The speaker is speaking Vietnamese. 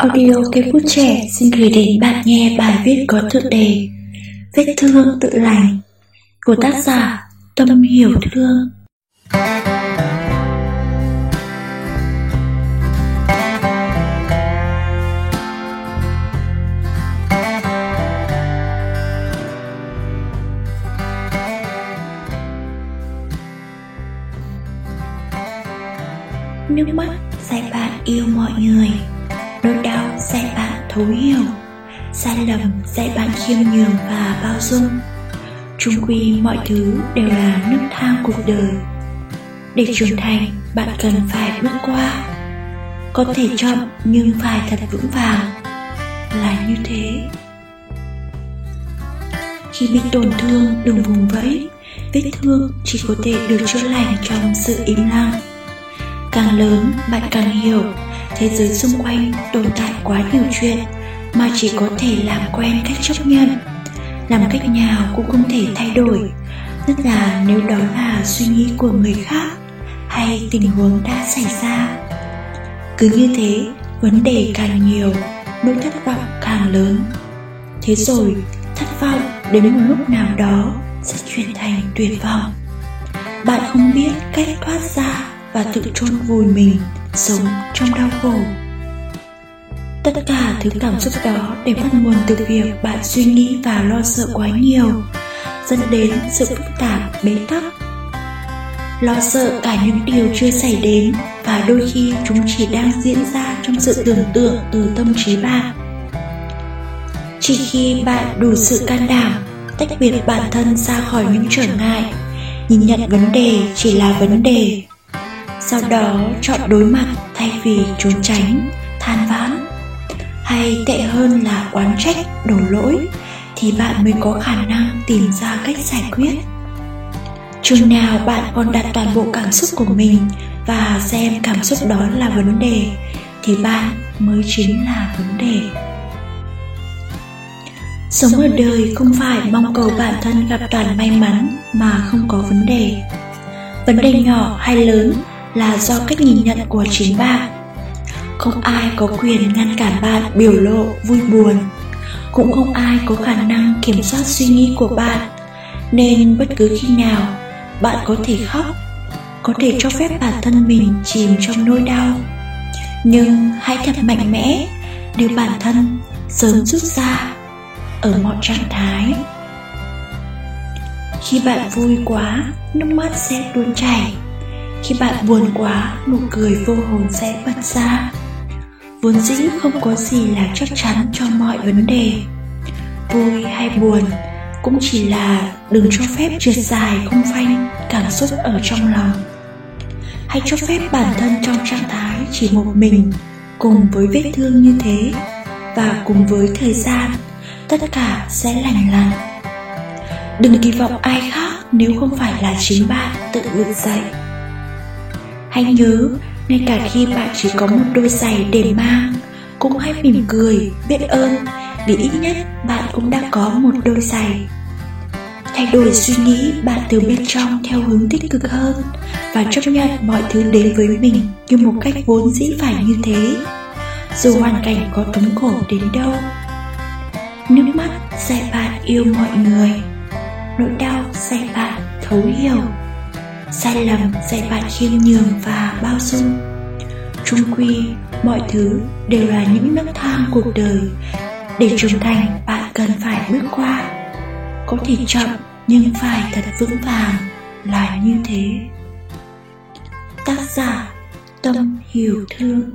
Audio cây bút trẻ xin gửi đến bạn nghe bài viết có tựa đề Vết thương tự lành của tác giả Tâm Hiểu Thương. Nước mắt dạy bạn yêu mọi người dạy bạn thấu hiểu, Sai lầm dạy bạn khiêm nhường và bao dung. Chung quy mọi thứ đều là nước thang cuộc đời. Để trưởng thành, bạn cần phải bước qua. Có thể chậm nhưng phải thật vững vàng. Là như thế. Khi bị tổn thương đừng vùng vẫy, Vết thương chỉ có thể được chữa lành trong sự im lặng. Càng lớn, bạn càng hiểu thế giới xung quanh tồn tại quá nhiều chuyện mà chỉ có thể làm quen cách chấp nhận, làm cách nào cũng không thể thay đổi. Nhất là nếu đó là suy nghĩ của người khác hay tình huống đã xảy ra. Cứ như thế, vấn đề càng nhiều, nỗi thất vọng càng lớn. Thế rồi, thất vọng đến một lúc nào đó sẽ chuyển thành tuyệt vọng. Bạn không biết cách thoát ra và tự chôn vùi mình sống trong đau khổ. Tất cả thứ cảm xúc đó đều bắt nguồn từ việc bạn suy nghĩ và lo sợ quá nhiều, dẫn đến sự phức tạp, bế tắc. Lo sợ cả những điều chưa xảy đến và đôi khi chúng chỉ đang diễn ra trong sự tưởng tượng từ tâm trí bạn. Chỉ khi bạn đủ sự can đảm, tách biệt bản thân ra khỏi những trở ngại, nhìn nhận vấn đề chỉ là vấn đề sau đó chọn đối mặt thay vì trốn tránh, than vãn. Hay tệ hơn là oán trách, đổ lỗi, thì bạn mới có khả năng tìm ra cách giải quyết. Chừng nào bạn còn đặt toàn bộ cảm xúc của mình và xem cảm xúc đó là vấn đề, thì bạn mới chính là vấn đề. Sống ở đời không phải mong cầu bản thân gặp toàn may mắn mà không có vấn đề. Vấn đề nhỏ hay lớn là do cách nhìn nhận của chính bạn không ai có quyền ngăn cản bạn biểu lộ vui buồn. Cũng không ai có khả năng kiểm soát suy nghĩ của bạn. Nên bất cứ khi nào bạn có thể khóc, có thể cho phép bản thân mình chìm trong nỗi đau. Nhưng hãy thật mạnh mẽ đưa bản thân sớm rút ra ở mọi trạng thái. Khi bạn vui quá, nước mắt sẽ tuôn chảy khi bạn buồn quá, nụ cười vô hồn sẽ bật ra. Vốn dĩ không có gì là chắc chắn cho mọi vấn đề. Vui hay buồn cũng chỉ là đừng cho phép trượt dài không phanh cảm xúc ở trong lòng. Hãy cho phép bản thân trong trạng thái chỉ một mình, cùng với vết thương như thế và cùng với thời gian, tất cả sẽ lành lặn. Đừng kỳ vọng ai khác nếu không phải là chính bạn tự vực dậy. Hãy nhớ, ngay cả khi bạn chỉ có một đôi giày để mang, cũng hãy mỉm cười, biết ơn, vì ít nhất bạn cũng đã có một đôi giày. Thay đổi suy nghĩ bạn từ bên trong theo hướng tích cực hơn và chấp nhận mọi thứ đến với mình như một cách vốn dĩ phải như thế. Dù hoàn cảnh có túng khổ đến đâu. Nước mắt dạy bạn yêu mọi người, nỗi đau dạy bạn thấu hiểu sai lầm dạy bạn khiêm nhường và bao dung. Trung quy, mọi thứ đều là những nấc thang cuộc đời. Để trưởng thành, bạn cần phải bước qua. Có thể chậm, nhưng phải thật vững vàng là như thế. Tác giả tâm hiểu thương